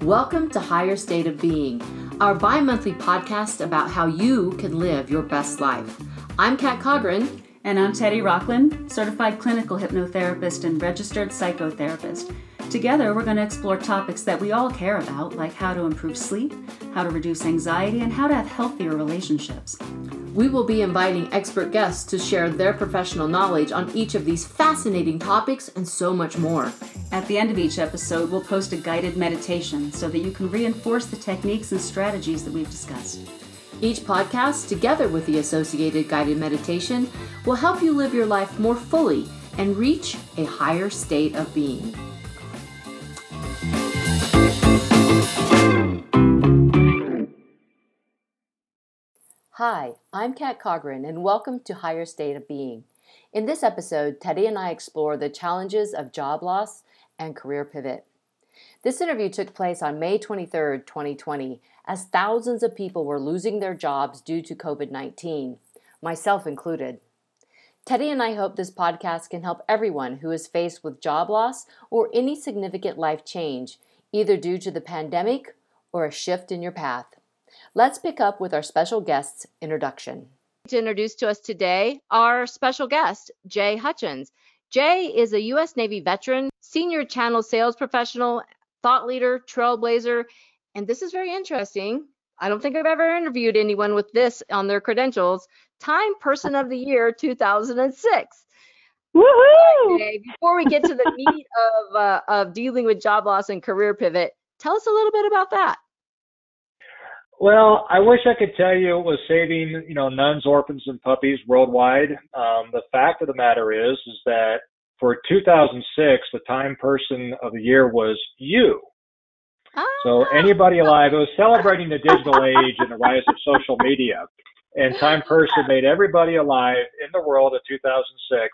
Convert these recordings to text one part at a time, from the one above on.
Welcome to Higher State of Being, our bi monthly podcast about how you can live your best life. I'm Kat Cogran. And I'm Teddy Rockland, certified clinical hypnotherapist and registered psychotherapist. Together, we're going to explore topics that we all care about, like how to improve sleep, how to reduce anxiety, and how to have healthier relationships. We will be inviting expert guests to share their professional knowledge on each of these fascinating topics and so much more. At the end of each episode, we'll post a guided meditation so that you can reinforce the techniques and strategies that we've discussed. Each podcast, together with the associated guided meditation, will help you live your life more fully and reach a higher state of being. Hi, I'm Kat Cogran, and welcome to Higher State of Being. In this episode, Teddy and I explore the challenges of job loss and career pivot. This interview took place on May 23, 2020, as thousands of people were losing their jobs due to COVID 19, myself included. Teddy and I hope this podcast can help everyone who is faced with job loss or any significant life change, either due to the pandemic or a shift in your path. Let's pick up with our special guest's introduction. To introduce to us today our special guest, Jay Hutchins. Jay is a U.S. Navy veteran, senior channel sales professional, thought leader, trailblazer, and this is very interesting. I don't think I've ever interviewed anyone with this on their credentials. Time Person of the Year 2006. Woohoo! before we get to the meat of uh, of dealing with job loss and career pivot, tell us a little bit about that. Well, I wish I could tell you it was saving, you know, nuns, orphans, and puppies worldwide. Um, the fact of the matter is, is that for 2006, the Time Person of the Year was you. So Ah. anybody alive, it was celebrating the digital age and the rise of social media. And Time Person made everybody alive in the world in 2006.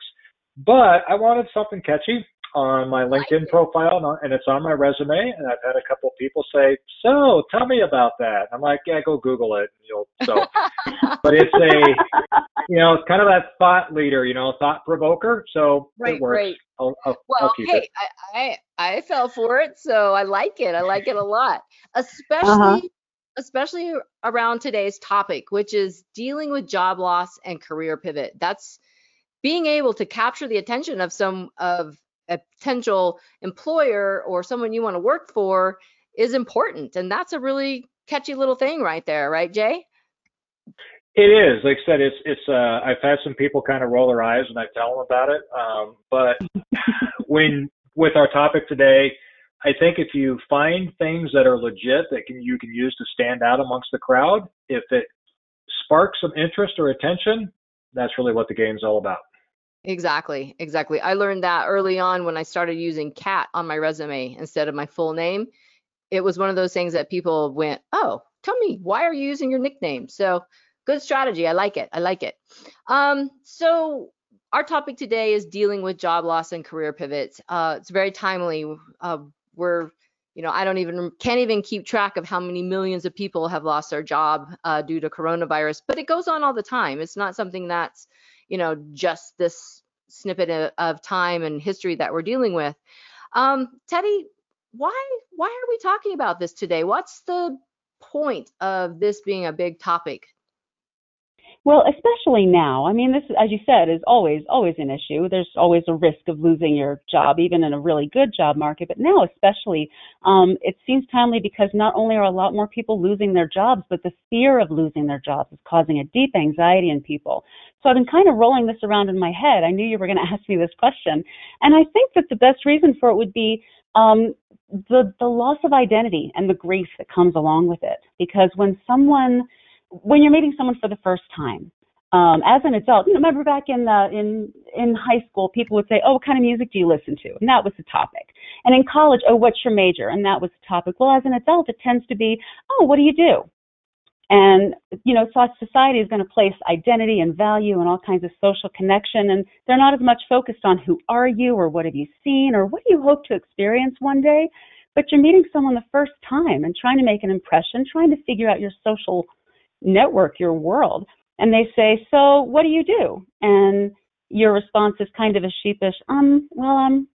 But I wanted something catchy on my LinkedIn profile, and it's on my resume. And I've had a couple of people say, "So, tell me about that." I'm like, "Yeah, go Google it." And you'll so. but it's a, you know, it's kind of that thought leader, you know, thought provoker. So Right, it works. right. I'll, I'll, Well, I'll hey, it. I, I I fell for it, so I like it. I like it a lot, especially Uh-huh. Especially around today's topic, which is dealing with job loss and career pivot. That's being able to capture the attention of some of a potential employer or someone you want to work for is important, and that's a really catchy little thing right there, right, Jay? It is. Like I said, it's it's. Uh, I've had some people kind of roll their eyes when I tell them about it. Um, but when with our topic today, I think if you find things that are legit that can you can use to stand out amongst the crowd, if it sparks some interest or attention, that's really what the game's all about. Exactly, exactly. I learned that early on when I started using Kat on my resume instead of my full name. It was one of those things that people went, "Oh, tell me, why are you using your nickname?" So, good strategy. I like it. I like it. Um, so our topic today is dealing with job loss and career pivots. Uh, it's very timely. Uh, we're, you know, I don't even can't even keep track of how many millions of people have lost their job uh, due to coronavirus, but it goes on all the time. It's not something that's you know just this snippet of, of time and history that we're dealing with. Um teddy why why are we talking about this today? What's the point of this being a big topic Well, especially now. I mean, this, as you said, is always, always an issue. There's always a risk of losing your job, even in a really good job market. But now, especially, um, it seems timely because not only are a lot more people losing their jobs, but the fear of losing their jobs is causing a deep anxiety in people. So I've been kind of rolling this around in my head. I knew you were going to ask me this question. And I think that the best reason for it would be um, the, the loss of identity and the grief that comes along with it. Because when someone, when you're meeting someone for the first time, um, as an adult, you know, remember back in the, in in high school, people would say, "Oh, what kind of music do you listen to?" And that was the topic. And in college, "Oh, what's your major?" And that was the topic. Well, as an adult, it tends to be, "Oh, what do you do?" And you know, so society is going to place identity and value and all kinds of social connection, and they're not as much focused on who are you or what have you seen or what do you hope to experience one day. But you're meeting someone the first time and trying to make an impression, trying to figure out your social network, your world. and they say, "So, what do you do?" And your response is kind of a sheepish, "Um, well, I'm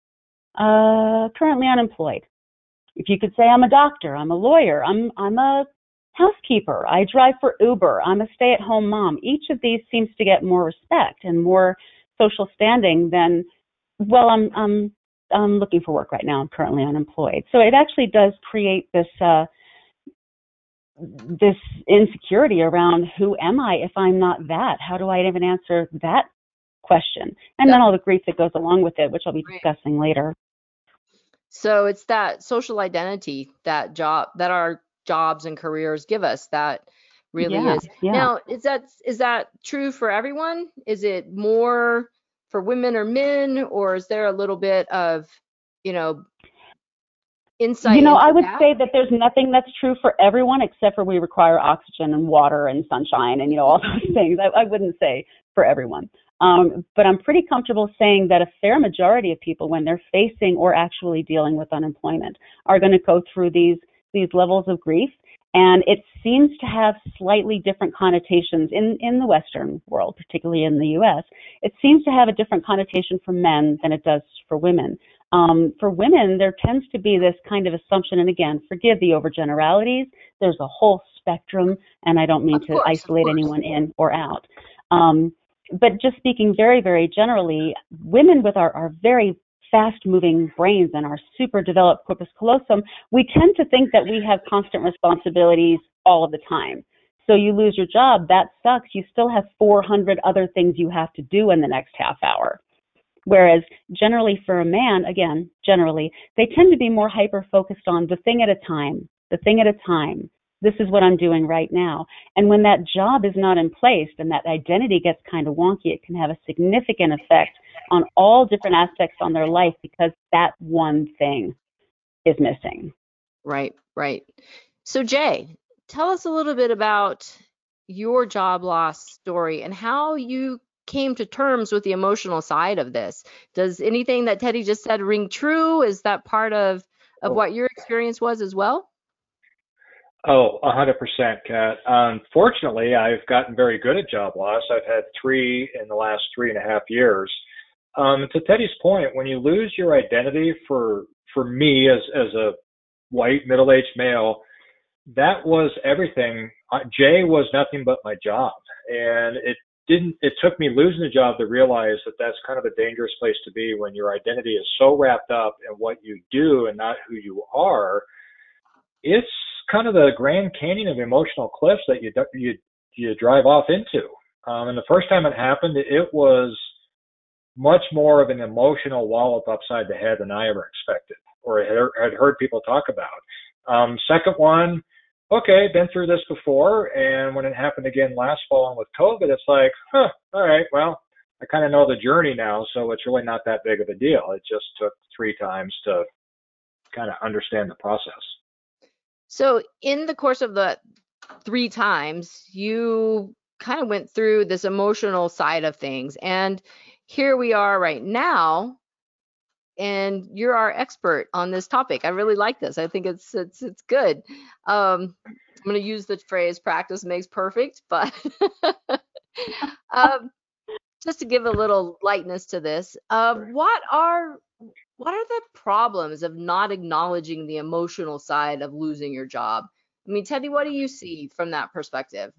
uh, currently unemployed." If you could say, "I'm a doctor," "I'm a lawyer," "I'm I'm a housekeeper," "I drive for Uber," "I'm a stay-at-home mom," each of these seems to get more respect and more social standing than, "Well, I'm I'm I'm looking for work right now. I'm currently unemployed." So it actually does create this. Uh, this insecurity around who am I if I'm not that? How do I even answer that question? And then all the grief that goes along with it, which I'll be discussing later. So it's that social identity that job that our jobs and careers give us that really Yeah, is. yeah. Now, is that is that true for everyone? Is it more for women or men, or is there a little bit of, you know, insight You know, I would that? say that there's nothing that's true for everyone except for we require oxygen and water and sunshine and, you know, all those things. I, I wouldn't say for everyone. Um, but I'm pretty comfortable saying that a fair majority of people, when they're facing or actually dealing with unemployment, are going to go through these, these levels of grief. And it seems to have slightly different connotations in, in the Western world, particularly in the US. It seems to have a different connotation for men than it does for women. Um, for women, there tends to be this kind of assumption, and again, forgive the overgeneralities. There's a whole spectrum, and I don't mean Of to course, isolate anyone in or out. Um, but just speaking very, very generally, women with our, our very fast moving brains and our super developed corpus callosum, we tend to think that we have constant responsibilities all of the time. So you lose your job, that sucks. You still have 400 other things you have to do in the next half hour. Whereas generally for a man, again, generally, they tend to be more hyper focused on the thing at a time, the thing at a time. This is what I'm doing right now. And when that job is not in place and that identity gets kind of wonky, it can have a significant effect on all different aspects on their life because that one thing is missing. Right, right. So Jay, tell us a little bit about your job loss story and how you came to terms with the emotional side of this. Does anything that Teddy just said ring true? Is that part of of what your experience was as well? Oh, a hundred percent, Kat. Unfortunately, I've gotten very good at job loss. I've had three in the last three and a half years. Um, to Teddy's point, when you lose your identity for for me as as a white middle aged male, that was everything. Jay was nothing but my job, and it didn't. It took me losing the job to realize that that's kind of a dangerous place to be when your identity is so wrapped up in what you do and not who you are. It's kind of the Grand Canyon of emotional cliffs that you you you drive off into. Um, and the first time it happened, it was much more of an emotional wallop upside the head than I ever expected or had heard people talk about. Um, second one, okay, been through this before, and when it happened again last fall and with COVID, it's like, huh, all right, well, I kind of know the journey now, so it's really not that big of a deal. It just took three times to kind of understand the process. So in the course of the three times, you kind of went through this emotional side of things. And here we are right now. And you're our expert on this topic. I really like this. I think it's it's it's good. Um, I'm going to use the phrase "practice makes perfect," but um, just to give a little lightness to this, uh, what are what are the problems of not acknowledging the emotional side of losing your job? I mean, Teddy, what do you see from that perspective?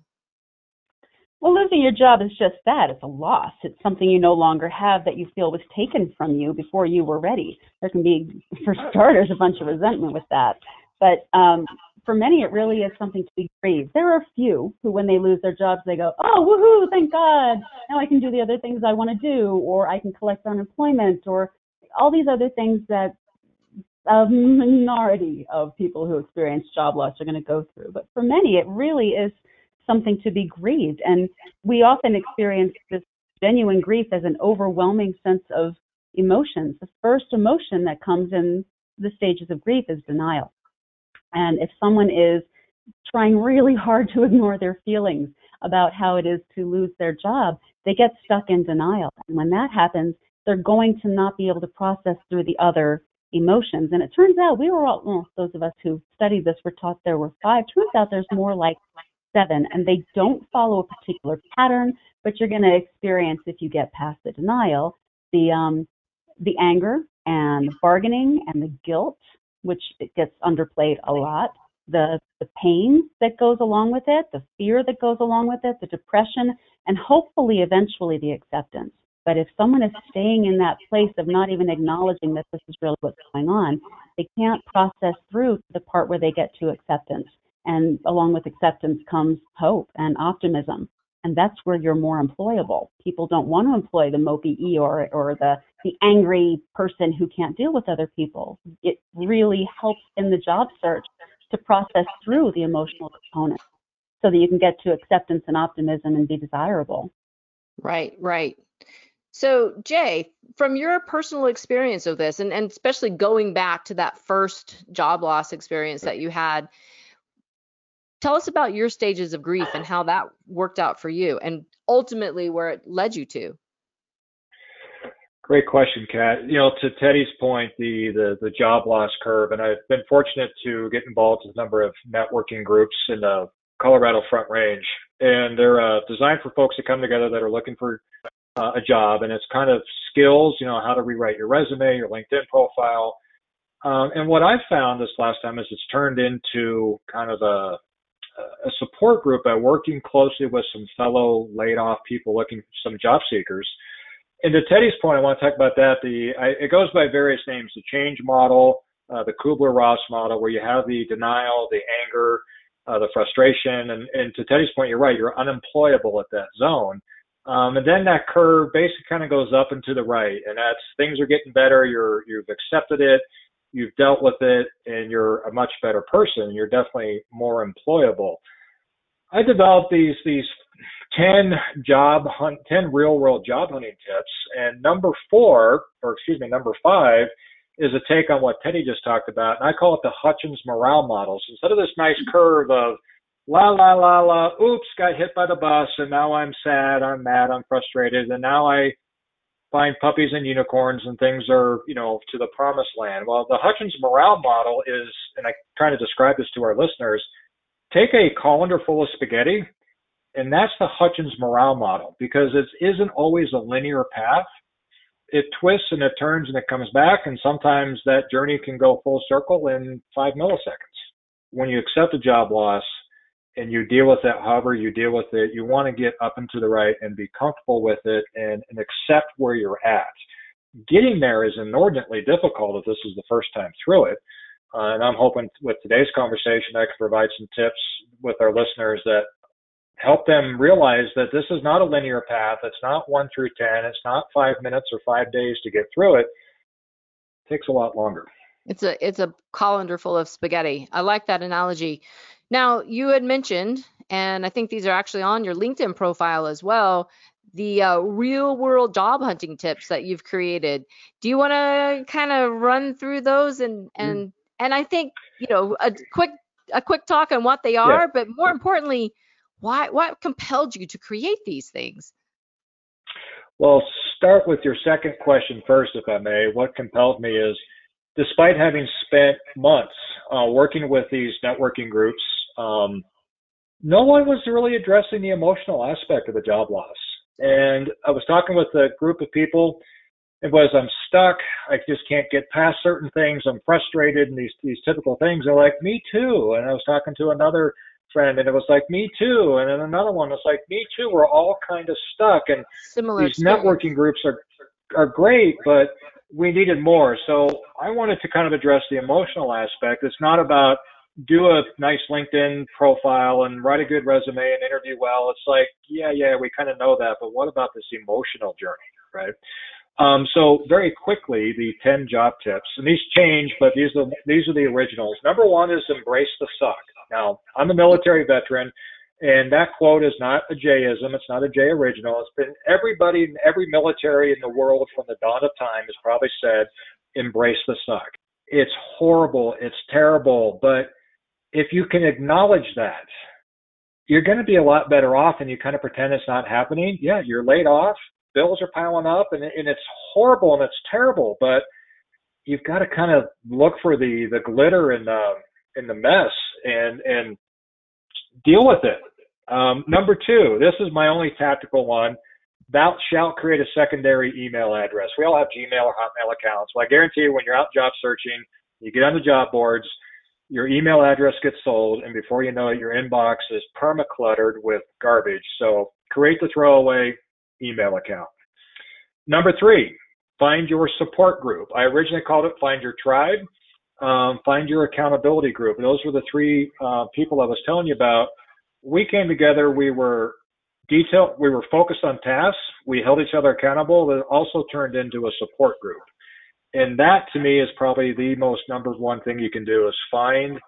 Well, losing your job is just that. It's a loss. It's something you no longer have that you feel was taken from you before you were ready. There can be, for starters, a bunch of resentment with that. But um, for many, it really is something to be grieved. There are a few who, when they lose their jobs, they go, oh, woohoo, thank God. Now I can do the other things I want to do, or I can collect unemployment, or all these other things that a minority of people who experience job loss are going to go through. But for many, it really is something to be grieved. And we often experience this genuine grief as an overwhelming sense of emotions. The first emotion that comes in the stages of grief is denial. And if someone is trying really hard to ignore their feelings about how it is to lose their job, they get stuck in denial. And when that happens, they're going to not be able to process through the other emotions. And it turns out we were all, well, those of us who studied this were taught there were five. Turns out there's more like seven, and they don't follow a particular pattern, but you're going to experience if you get past the denial, the um, the anger and the bargaining and the guilt, which gets underplayed a lot, the the pain that goes along with it, the fear that goes along with it, the depression, and hopefully eventually the acceptance. But if someone is staying in that place of not even acknowledging that this is really what's going on, they can't process through the part where they get to acceptance. And along with acceptance comes hope and optimism. And that's where you're more employable. People don't want to employ the mopey Eeyore or the, the angry person who can't deal with other people. It really helps in the job search to process through the emotional component so that you can get to acceptance and optimism and be desirable. Right, right. So, Jay, from your personal experience of this, and, and especially going back to that first job loss experience that you had, tell us about your stages of grief and how that worked out for you and ultimately where it led you to. Great question, Kat. You know, to Teddy's point, the, the, the job loss curve, and I've been fortunate to get involved with a number of networking groups in the Colorado Front Range, and they're uh, designed for folks to come together that are looking for uh, a job, and it's kind of skills, you know, how to rewrite your resume, your LinkedIn profile. Um, and what I've found this last time is it's turned into kind of a, a support group by working closely with some fellow laid off people looking for some job seekers. And to Teddy's point, I want to talk about that. The I, it goes by various names: the change model, uh, the Kubler-Ross model, where you have the denial, the anger, uh, the frustration, and, and to Teddy's point, you're right. You're unemployable at that zone. Um, and then that curve basically kind of goes up and to the right, and that's things are getting better. You're you've accepted it, you've dealt with it, and you're a much better person. You're definitely more employable. I developed these these ten job hunt, ten real world job hunting tips, and number four, or excuse me, number five, is a take on what Teddy just talked about, and I call it the Hutchins morale model. So instead of this nice curve of la la la la, oops, got hit by the bus, and now I'm sad, I'm mad, I'm frustrated, and now I find puppies and unicorns and things are, you know, to the promised land. Well, the Hutchins morale model is, and I'm trying to describe this to our listeners, take a colander full of spaghetti, and that's the Hutchins morale model because it isn't always a linear path. It twists and it turns and it comes back, and sometimes that journey can go full circle in five milliseconds. When you accept a job loss, and you deal with it however you deal with it, you want to get up and to the right and be comfortable with it and, and accept where you're at. Getting there is inordinately difficult if this is the first time through it. Uh, and I'm hoping with today's conversation, I can provide some tips with our listeners that help them realize that this is not a linear path. It's not one through 10. It's not five minutes or five days to get through it. It takes a lot longer. It's a it's a colander full of spaghetti. I like that analogy. Now, you had mentioned, and I think these are actually on your LinkedIn profile as well, the uh, real world job hunting tips that you've created. Do you want to kind of run through those and mm. and and I think you know a quick a quick talk on what they are, yeah. but more importantly, why what compelled you to create these things? Well, start with your second question first, if I may. What compelled me is, despite having spent months uh, working with these networking groups um, no one was really addressing the emotional aspect of the job loss. And I was talking with a group of people. It was I'm stuck. I just can't get past certain things. I'm frustrated, and these these typical things. They're like me too. And I was talking to another friend, and it was like me too. And then another one was like me too. We're all kind of stuck. And Similar these experience. networking groups are are great, but we needed more. So I wanted to kind of address the emotional aspect. It's not about do a nice LinkedIn profile and write a good resume and interview well. It's like, yeah, yeah, we kind of know that, but what about this emotional journey, right? Um, so very quickly, the 10 job tips, and these change, but these are these are the originals. Number one is embrace the suck. Now, I'm a military veteran, and that quote is not a Jayism. It's not a Jay original. It's been everybody in every military in the world from the dawn of time has probably said, embrace the suck. It's horrible. It's terrible, but if you can acknowledge that, you're going to be a lot better off and you kind of pretend it's not happening. Yeah, you're laid off, bills are piling up, and, and it's horrible and it's terrible, but you've got to kind of look for the, the glitter in the, in the mess and, and deal with it. Um, number two, this is my only tactical one. Thou shalt create a secondary email address. We all have Gmail or Hotmail accounts. Well, I guarantee you, when you're out job searching, you get on the job boards, your email address gets sold, and before you know it, your inbox is perma cluttered with garbage. So create the throwaway email account. Number three, find your support group. I originally called it Find Your Tribe. Um, find your accountability group. Those were the three uh, people I was telling you about. We came together. We were detailed. We were focused on tasks. We held each other accountable. It also turned into a support group. And that to me is probably the most number one thing you can do is find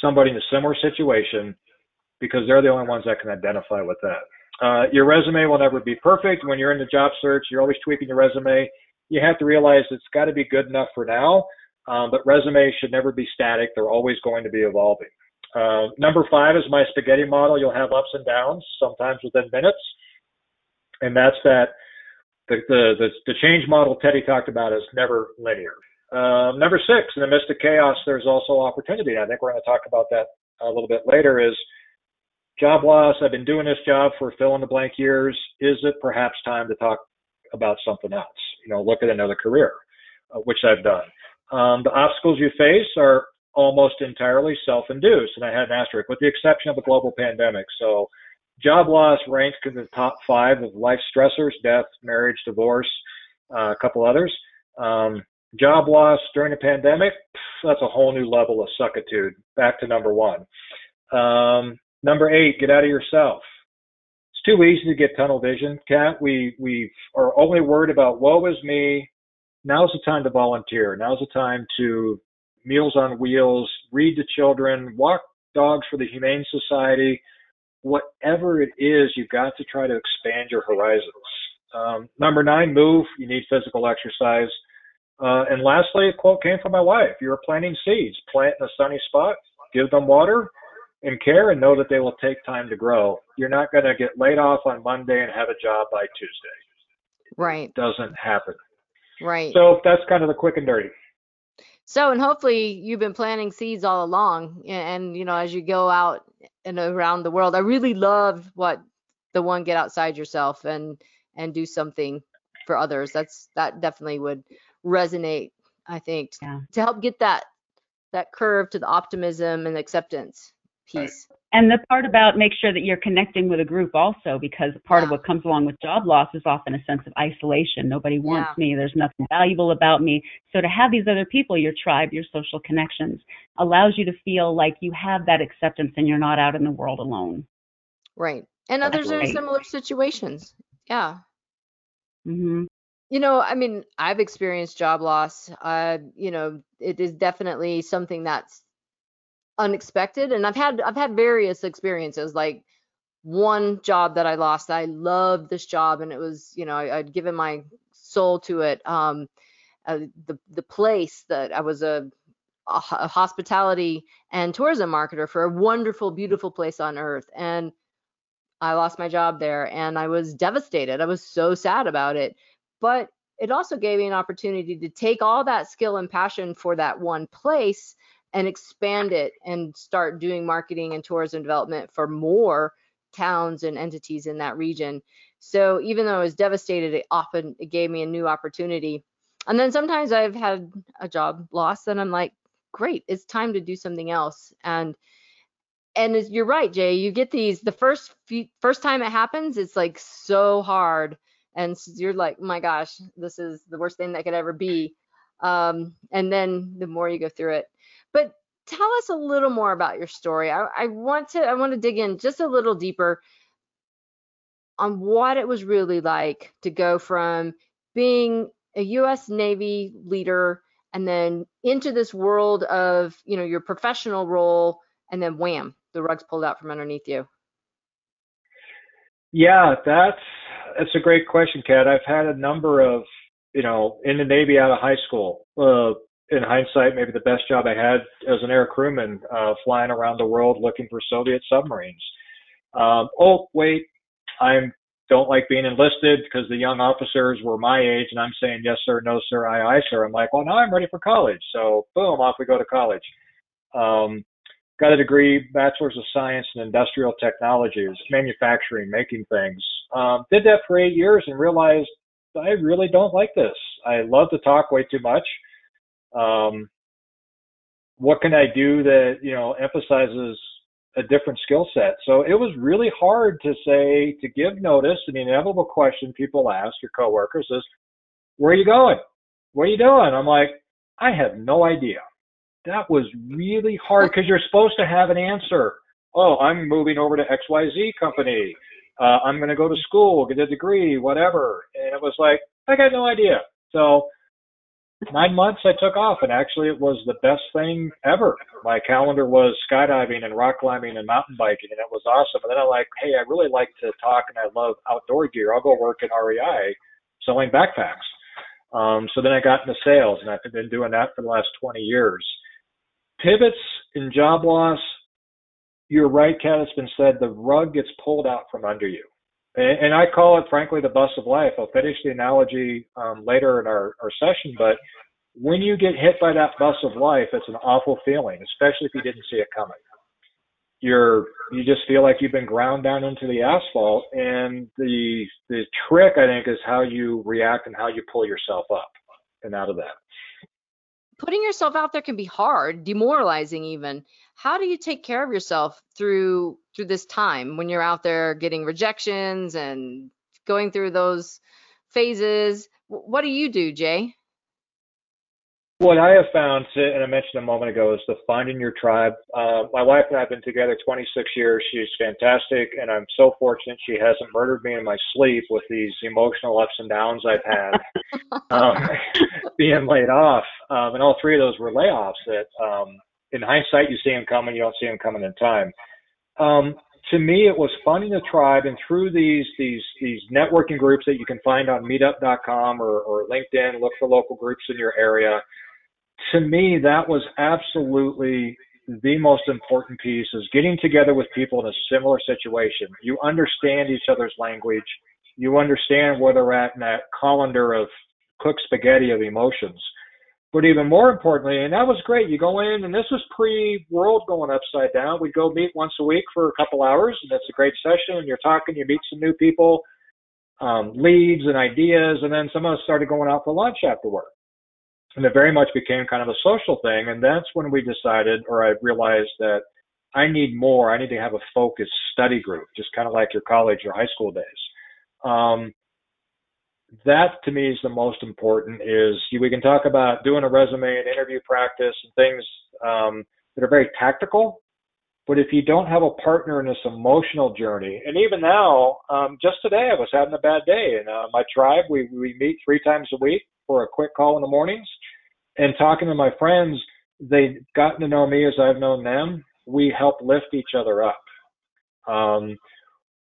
somebody in a similar situation because they're the only ones that can identify with that. Uh, your resume will never be perfect. When you're in the job search, you're always tweaking your resume. You have to realize it's got to be good enough for now, um, but resumes should never be static. They're always going to be evolving. Uh, number five is my spaghetti model. You'll have ups and downs, sometimes within minutes, and that's that. The, the, the, the change model Teddy talked about is never linear. Um, number six, in the midst of chaos, there's also opportunity. I think we're going to talk about that a little bit later. Is job loss. I've been doing this job for fill in the blank years. Is it perhaps time to talk about something else? You know, look at another career, uh, which I've done. Um, the obstacles you face are almost entirely self-induced, and I had an asterisk, with the exception of a global pandemic. So, job loss ranks in the top five of life stressors: death, marriage, divorce, uh, a couple others. Um, job loss during a pandemic, that's a whole new level of suckitude. Back to number one. Um, Number eight, get out of yourself. It's too easy to get tunnel vision, Kat. We we are only worried about woe is me. Now's the time to volunteer. Now's the time to Meals on Wheels, read to children, walk dogs for the Humane Society. Whatever it is, you've got to try to expand your horizons. Um, number nine, move. You need physical exercise. Uh, and lastly, a quote came from my wife. You're planting seeds. Plant in a sunny spot. Give them water and care and know that they will take time to grow. You're not going to get laid off on Monday and have a job by Tuesday. Right. It doesn't happen. Right. So that's kind of the quick and dirty. So, and hopefully you've been planting seeds all along. And, you know, as you go out and around the world, I really love what the one get outside yourself and, and do something for others. That's, that definitely would resonate, I think, yeah. to help get that, that curve to the optimism and acceptance piece. And the part about make sure that you're connecting with a group also, because part yeah. of what comes along with job loss is often a sense of isolation. Nobody wants yeah. me. There's nothing valuable about me. So to have these other people, your tribe, your social connections, allows you to feel like you have that acceptance and you're not out in the world alone. Right. And That's others are in similar situations. Yeah. Mm-hmm. You know, I mean, I've experienced job loss. Uh, you know, it is definitely something that's unexpected and i've had i've had various experiences like one job that i lost i loved this job and it was you know I, would given my soul to it um uh, the the place that i was a, a, a hospitality and tourism marketer for a wonderful beautiful place on earth and i lost my job there and i was devastated. I was so sad about it but it also gave me an opportunity to take all that skill and passion for that one place and expand it and start doing marketing and tourism development for more towns and entities in that region. So even though I was devastated, it often it gave me a new opportunity. And then sometimes I've had a job loss and I'm like, great, it's time to do something else. And and you're right, Jay. You get these the first few, first time it happens, it's like so hard, and you're like, my gosh, this is the worst thing that could ever be. Um, and then the more you go through it, but tell us a little more about your story. I, I want to I want to dig in just a little deeper on what it was really like to go from being a U.S. Navy leader and then into this world of you know your professional role, and then wham, the rug's pulled out from underneath you. Yeah, that's that's a great question, Kat. I've had a number of you know in the Navy out of high school. Uh, in hindsight, maybe the best job I had as an air crewman, uh, flying around the world looking for Soviet submarines. Um, oh, wait, I don't like being enlisted because the young officers were my age, and I'm saying yes sir, no sir, aye aye sir. I'm like, well, now I'm ready for college. So boom, off we go to college. Um, got a degree, bachelor's of science in industrial technologies, manufacturing, making things. Um, did that for eight years and realized I really don't like this. I love to talk way too much. Um, what can I do that you know emphasizes a different skill set? So it was really hard to say to give notice. And the inevitable question people ask your coworkers is, "Where are you going? What are you doing?" I'm like, I have no idea that was really hard because you're supposed to have an answer. Oh, I'm moving over to XYZ company. Uh, I'm going to go to school, get a degree, whatever. And it was like, I got no idea. So nine months I took off and actually it was the best thing ever. My calendar was skydiving and rock climbing and mountain biking and it was awesome. And then I'm like, hey, I really like to talk and I love outdoor gear. I'll go work in REI selling backpacks. Um, so then I got into sales and I've been doing that for the last 20 years pivots in job loss, you're right, Kat. It's been said the rug gets pulled out from under you. And, and I call it, frankly, the bus of life. I'll finish the analogy um, later in our, our session, but when you get hit by that bus of life, it's an awful feeling, especially if you didn't see it coming. You're you just feel like you've been ground down into the asphalt, and the the trick I think is how you react and how you pull yourself up and out of that putting yourself out there can be hard, demoralizing even. How do you take care of yourself through through this time when you're out there getting rejections and going through those phases? What do you do, Jay? What I have found, and I mentioned a moment ago, is the finding your tribe. Uh, my wife and I have been together 26 years. She's fantastic, and I'm so fortunate she hasn't murdered me in my sleep with these emotional ups and downs I've had um, being laid off. Um, and all three of those were layoffs that, um, in hindsight, you see them coming, you don't see them coming in time. Um, to me, it was finding a tribe, and through these these these networking groups that you can find on Meetup.com or, or LinkedIn, look for local groups in your area to me, that was absolutely the most important piece is getting together with people in a similar situation. You understand each other's language. You understand where they're at in that colander of cooked spaghetti of emotions. But even more importantly, and that was great, you go in, and this was pre world going upside down. We'd go meet once a week for a couple hours, and that's a great session. And you're talking, you meet some new people, um, leads and ideas, and then some of us started going out for lunch after work and it very much became kind of a social thing. And that's when we decided, or I realized that I need more. I need to have a focused study group, just kind of like your college or high school days. Um, that to me is the most important. Is we can talk about doing a resume and interview practice and things um, that are very tactical. But if you don't have a partner in this emotional journey, and even now, um, just today I was having a bad day, and uh, my tribe we we meet three times a week for a quick call in the mornings. And talking to my friends, they've gotten to know me as I've known them. We help lift each other up. Um,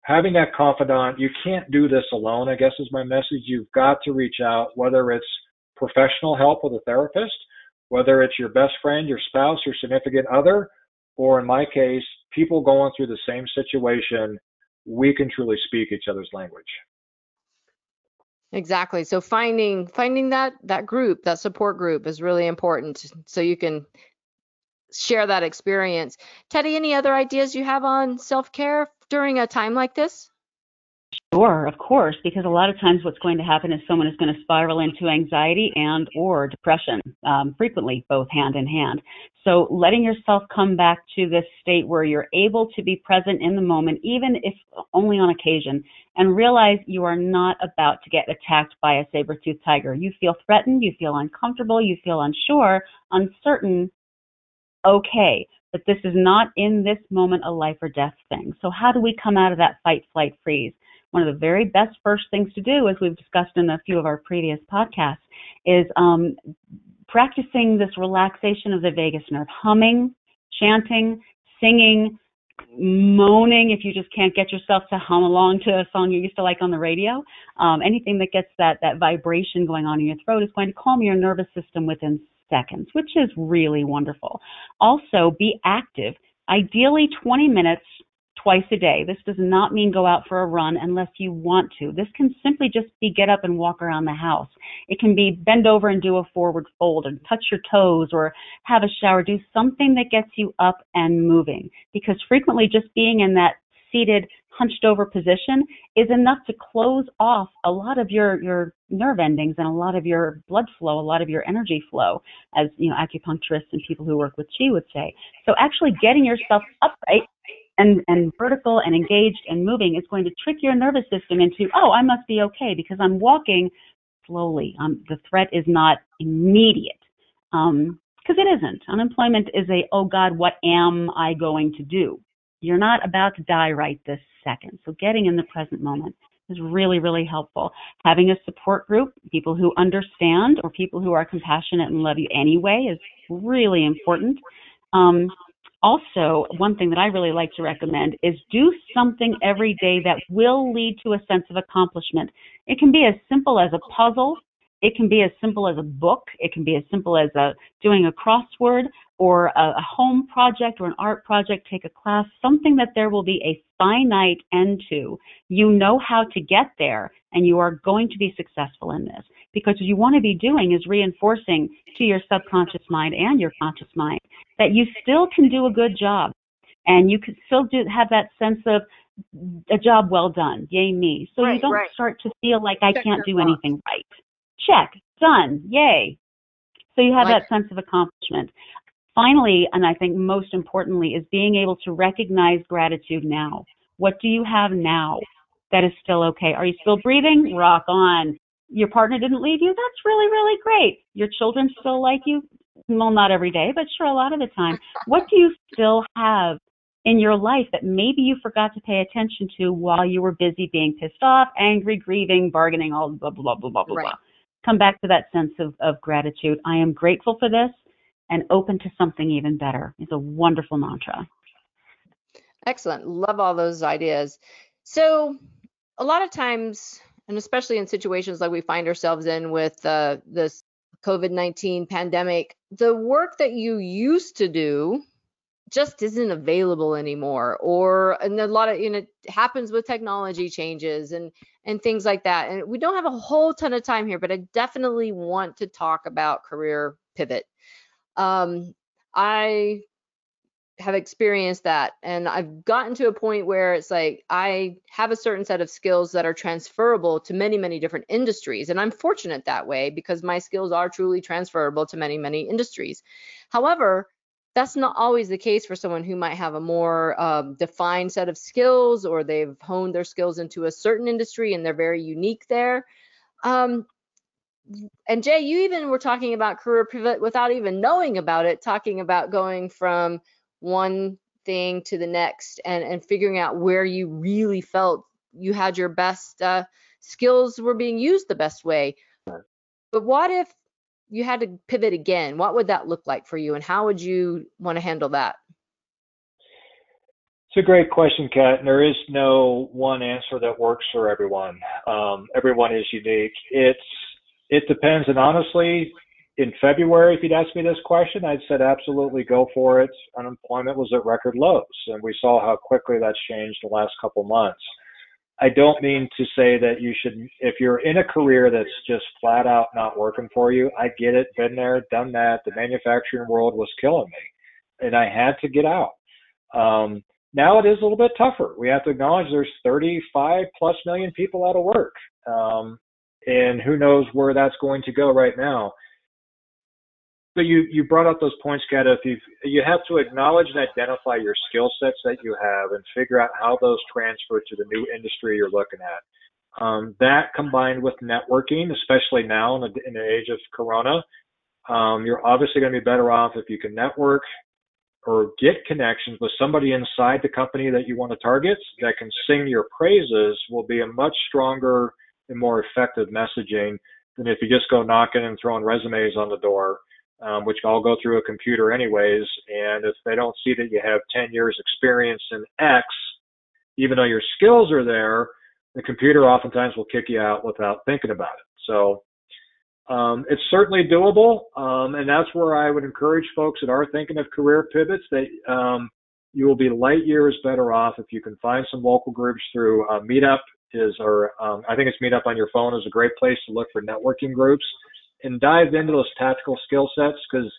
having that confidant, you can't do this alone, I guess is my message. You've got to reach out, whether it's professional help with a therapist, whether it's your best friend, your spouse, your significant other, or in my case, people going through the same situation, we can truly speak each other's language. Exactly. So finding finding that that group, that support group is really important so you can share that experience. Teddy, any other ideas you have on self-care during a time like this? Sure, of course, because a lot of times what's going to happen is someone is going to spiral into anxiety and or depression, um, frequently both hand in hand. So letting yourself come back to this state where you're able to be present in the moment, even if only on occasion, and realize you are not about to get attacked by a saber-toothed tiger. You feel threatened, you feel uncomfortable, you feel unsure, uncertain, okay. But this is not in this moment a life or death thing. So how do we come out of that fight, flight, freeze? One of the very best first things to do, as we've discussed in a few of our previous podcasts, is um, practicing this relaxation of the vagus nerve, humming, chanting, singing, moaning if you just can't get yourself to hum along to a song you used to like on the radio. Um, anything that gets that, that vibration going on in your throat is going to calm your nervous system within seconds, which is really wonderful. Also, be active. Ideally, 20 minutes twice a day. This does not mean go out for a run unless you want to. This can simply just be get up and walk around the house. It can be bend over and do a forward fold and touch your toes or have a shower. Do something that gets you up and moving because frequently just being in that seated hunched over position is enough to close off a lot of your your nerve endings and a lot of your blood flow, a lot of your energy flow, as you know acupuncturists and people who work with chi would say. So actually getting yourself upright and and vertical and engaged and moving is going to trick your nervous system into oh I must be okay because I'm walking slowly. Um, the threat is not immediate. Um, because it isn't. Unemployment is a, oh God, what am I going to do? You're not about to die right this second. So getting in the present moment is really, really helpful. Having a support group, people who understand or people who are compassionate and love you anyway is really important. Um, also, one thing that I really like to recommend is do something every day that will lead to a sense of accomplishment. It can be as simple as a puzzle. It can be as simple as a book. It can be as simple as a, doing a crossword or a, a home project or an art project, take a class, something that there will be a finite end to. You know how to get there and you are going to be successful in this because what you want to be doing is reinforcing to your subconscious mind and your conscious mind that you still can do a good job and you can still do have that sense of a job well done, yay me. So right, you don't right. start to feel like I Check can't do box. anything right. Check, done, yay. So you have Like- that sense of accomplishment finally, and I think most importantly, is being able to recognize gratitude now. What do you have now that is still okay? Are you still breathing? Rock on. Your partner didn't leave you? That's really, really great. Your children still like you? Well, not every day, but sure, a lot of the time. What do you still have in your life that maybe you forgot to pay attention to while you were busy being pissed off, angry, grieving, bargaining, all blah, blah, blah, blah, blah, Right. blah. Come back to that sense of, of gratitude. I am grateful for this and open to something even better. It's a wonderful mantra. Excellent. Love all those ideas. So, a lot of times, and especially in situations like we find ourselves in with uh, this COVID 19 pandemic, the work that you used to do just isn't available anymore or and a lot of you know it happens with technology changes and and things like that and we don't have a whole ton of time here but i definitely want to talk about career pivot. Um i have experienced that and I've gotten to a point where it's like I have a certain set of skills that are transferable to many many different industries and I'm fortunate that way because my skills are truly transferable to many many industries. However, that's not always the case for someone who might have a more um, defined set of skills or they've honed their skills into a certain industry and they're very unique there. Um, and Jay, you even were talking about career pivot without even knowing about it, talking about going from one thing to the next and, and figuring out where you really felt you had your best uh, skills were being used the best way. But what if you had to pivot again? What would that look like for you, and how would you want to handle that? It's a great question, Kat. And there is no one answer that works for everyone. Um, everyone is unique. It's it depends, and honestly, in February, if you'd asked me this question, I'd said absolutely go for it. Unemployment was at record lows, and we saw how quickly that's changed the last couple months. I don't mean to say that you should, if you're in a career that's just flat out not working for you, I get it, been there, done that. The manufacturing world was killing me, and I had to get out. Um, now it is a little bit tougher. We have to acknowledge there's 35 plus million people out of work. Um, and who knows where that's going to go right now. But you, you brought up those points, Kat. If you you have to acknowledge and identify your skill sets that you have and figure out how those transfer to the new industry you're looking at. Um, that combined with networking, especially now in the, in the age of Corona, um, you're obviously going to be better off if you can network or get connections with somebody inside the company that you want to target that can sing your praises will be a much stronger and more effective messaging than if you just go knocking and throwing resumes on the door, um, which all go through a computer anyways. And if they don't see that you have 10 years experience in X, even though your skills are there, the computer oftentimes will kick you out without thinking about it. So um, it's certainly doable, um, and that's where I would encourage folks that are thinking of career pivots that um, You will be light years better off if you can find some local groups through uh, Meetup is, or um, I think it's Meetup on your phone is a great place to look for networking groups and dive into those tactical skill sets because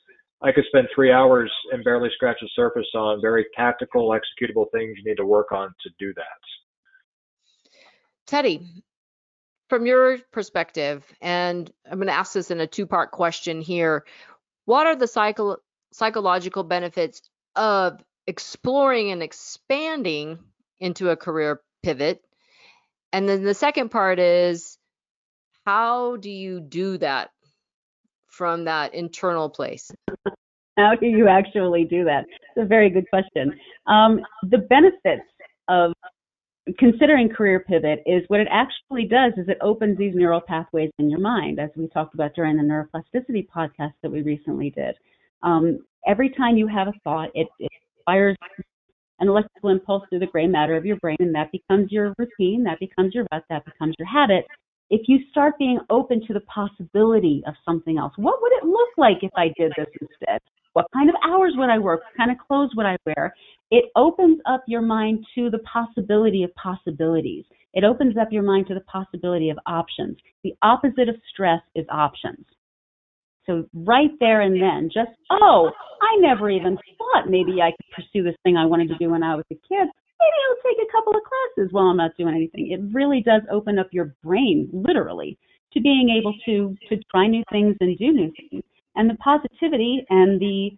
I could spend three hours and barely scratch the surface on very tactical, executable things you need to work on to do that. Teddy, from your perspective, and I'm going to ask this in a two part question here what are the psycho- psychological benefits of exploring and expanding into a career pivot? And then the second part is how do you do that from that internal place? How do you actually do that? It's a very good question. Um, the benefits of considering career pivot is what it actually does is it opens these neural pathways in your mind, as we talked about during the neuroplasticity podcast that we recently did. Um, every time you have a thought, it, it fires an electrical impulse through the gray matter of your brain, and that becomes your routine, that becomes your rut, that becomes your habit if you start being open to the possibility of something else, what would it look like if I did this instead? What kind of hours would I work? What kind of clothes would I wear? It opens up your mind to the possibility of possibilities. It opens up your mind to the possibility of options. The opposite of stress is options. So right there and then, just, oh, I never even thought maybe I could pursue this thing I wanted to do when I was a kid maybe I'll take a couple of classes while I'm not doing anything. It really does open up your brain, literally, to being able to to try new things and do new things. And the positivity and the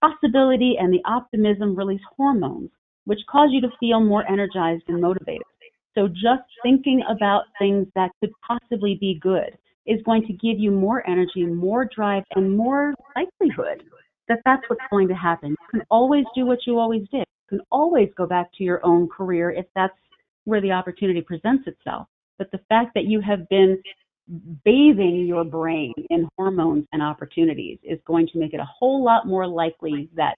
possibility and the optimism release hormones, which cause you to feel more energized and motivated. So just thinking about things that could possibly be good is going to give you more energy, more drive, and more likelihood that that's what's going to happen. You can always do what you always did can always go back to your own career if that's where the opportunity presents itself. But the fact that you have been bathing your brain in hormones and opportunities is going to make it a whole lot more likely that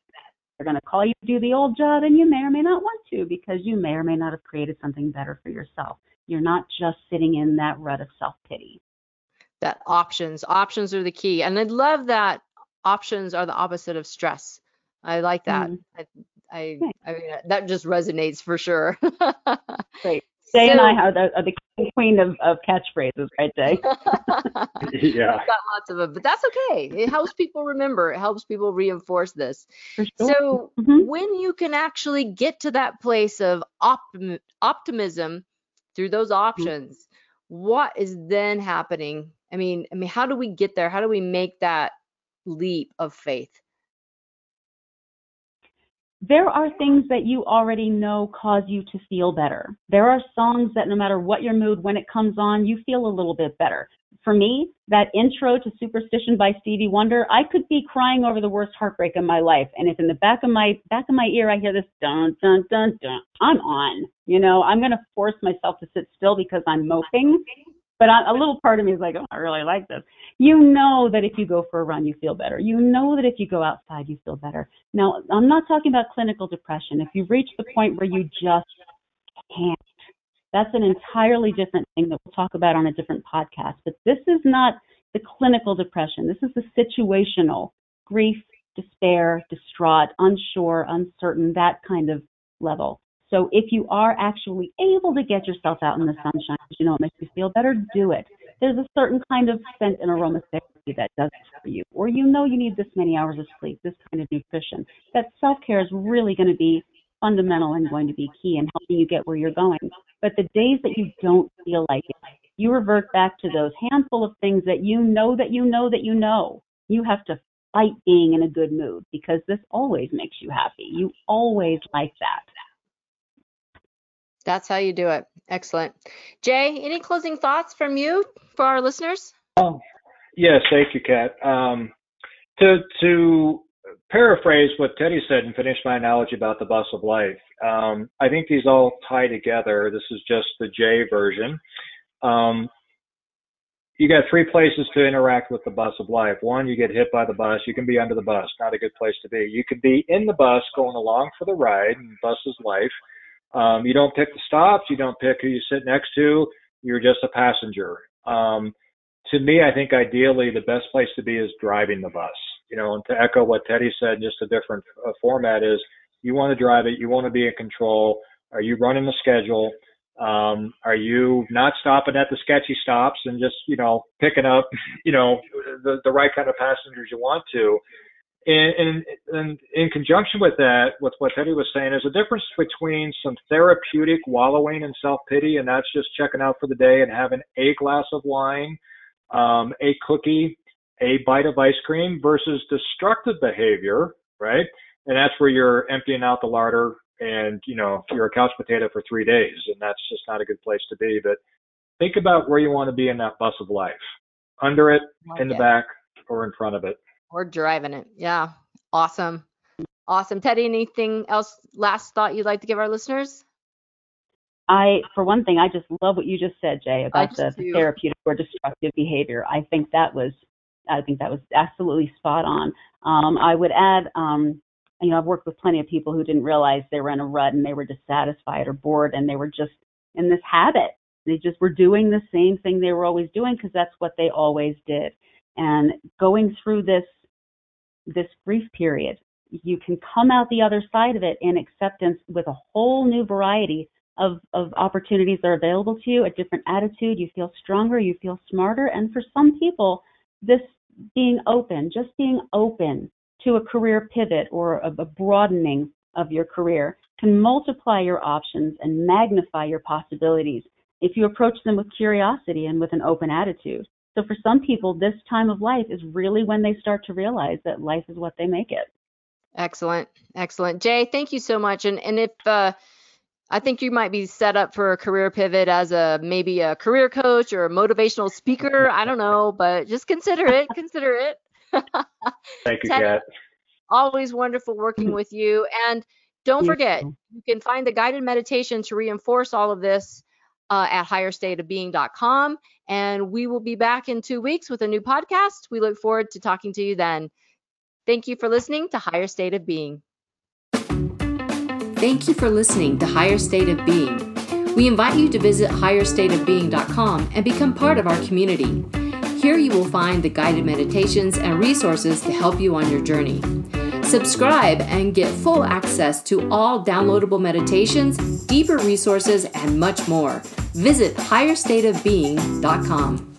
they're going to call you to do the old job and you may or may not want to because you may or may not have created something better for yourself. You're not just sitting in that rut of self pity. That options, options are the key. And I love that options are the opposite of stress. I like that. Mm. I, I, I mean, that just resonates for sure. Great. Jay so, and I are the, are the queen of, of catchphrases, right, Jay? yeah. I've got lots of them, but that's okay. It helps people remember. It helps people reinforce this. Sure. So mm-hmm. when you can actually get to that place of optim- optimism through those mm-hmm. options, mm-hmm. what is then happening? I mean, I mean, how do we get there? How do we make that leap of faith? There are things that you already know cause you to feel better. There are songs that no matter what your mood, when it comes on, you feel a little bit better. For me, that intro to Superstition by Stevie Wonder, I could be crying over the worst heartbreak in my life. And if in the back of my back of my ear I hear this dun dun dun dun, I'm on. You know, I'm gonna force myself to sit still because I'm moping but a little part of me is like, oh, I really like this. You know that if you go for a run, you feel better. You know that if you go outside, you feel better. Now, I'm not talking about clinical depression. If you reach the point where you just can't, that's an entirely different thing that we'll talk about on a different podcast. But this is not the clinical depression. This is the situational grief, despair, distraught, unsure, uncertain, that kind of level. So if you are actually able to get yourself out in the sunshine, you know it makes you feel better, do it. There's a certain kind of scent and aromatherapy that does it for you, or you know you need this many hours of sleep, this kind of nutrition. That self care is really going to be fundamental and going to be key in helping you get where you're going. But the days that you don't feel like it, you revert back to those handful of things that you know that you know that you know. You have to fight being in a good mood because this always makes you happy. You always like that. That's how you do it. Excellent. Jay, any closing thoughts from you for our listeners? Oh, yes, thank you, Kat. Um, to to paraphrase what Teddy said and finish my analogy about the bus of life, um, I think these all tie together. This is just the Jay version. Um, you got three places to interact with the bus of life. One, you get hit by the bus. You can be under the bus. Not a good place to be. You could be in the bus going along for the ride, and bus is life. Um, you don't pick the stops. You don't pick who you sit next to. You're just a passenger. Um, to me, I think ideally the best place to be is driving the bus. You know, and to echo what Teddy said, just a different uh, format is You want to drive it. You want to be in control. Are you running the schedule? Um, are you not stopping at the sketchy stops and just, you know, picking up, you know, the, the right kind of passengers you want to? And, and, and in conjunction with that, with what Teddy was saying, there's a difference between some therapeutic wallowing and self pity, and that's just checking out for the day and having a glass of wine, um, a cookie, a bite of ice cream, versus destructive behavior, right? And that's where you're emptying out the larder and you know you're a couch potato for three days, and that's just not a good place to be. But think about where you want to be in that bus of life, under it, in the back, or in front of it. Or driving it. Yeah. Awesome. Awesome. Teddy, anything else, last thought you'd like to give our listeners? I, for one thing, I just love what you just said, Jay, about the, the therapeutic or destructive behavior. I think that was, I think that was absolutely spot on. Um, I would add, um, you know, I've worked with plenty of people who didn't realize they were in a rut and they were dissatisfied or bored and they were just in this habit. They just were doing the same thing they were always doing because that's what they always did. And going through this this grief period, you can come out the other side of it in acceptance with a whole new variety of, of opportunities that are available to you, a different attitude. You feel stronger, you feel smarter. And for some people, this being open, just being open to a career pivot or a, a broadening of your career can multiply your options and magnify your possibilities if you approach them with curiosity and with an open attitude. So for some people, this time of life is really when they start to realize that life is what they make it. Excellent. Excellent. Jay, thank you so much. And and if uh, I think you might be set up for a career pivot as a maybe a career coach or a motivational speaker. I don't know, but just consider it. Consider it. Thank you, Kat. Always wonderful working with you. And don't forget, you can find the guided meditation to reinforce all of this uh, at higherstateofbeing.com. And we will be back in two weeks with a new podcast. We look forward to talking to you then. Thank you for listening to Higher State of Being. Thank you for listening to Higher State of Being. We invite you to visit higherstateofbeing.com and become part of our community. Here you will find the guided meditations and resources to help you on your journey. Subscribe and get full access to all downloadable meditations, deeper resources, and much more. Visit higherstateofbeing.com.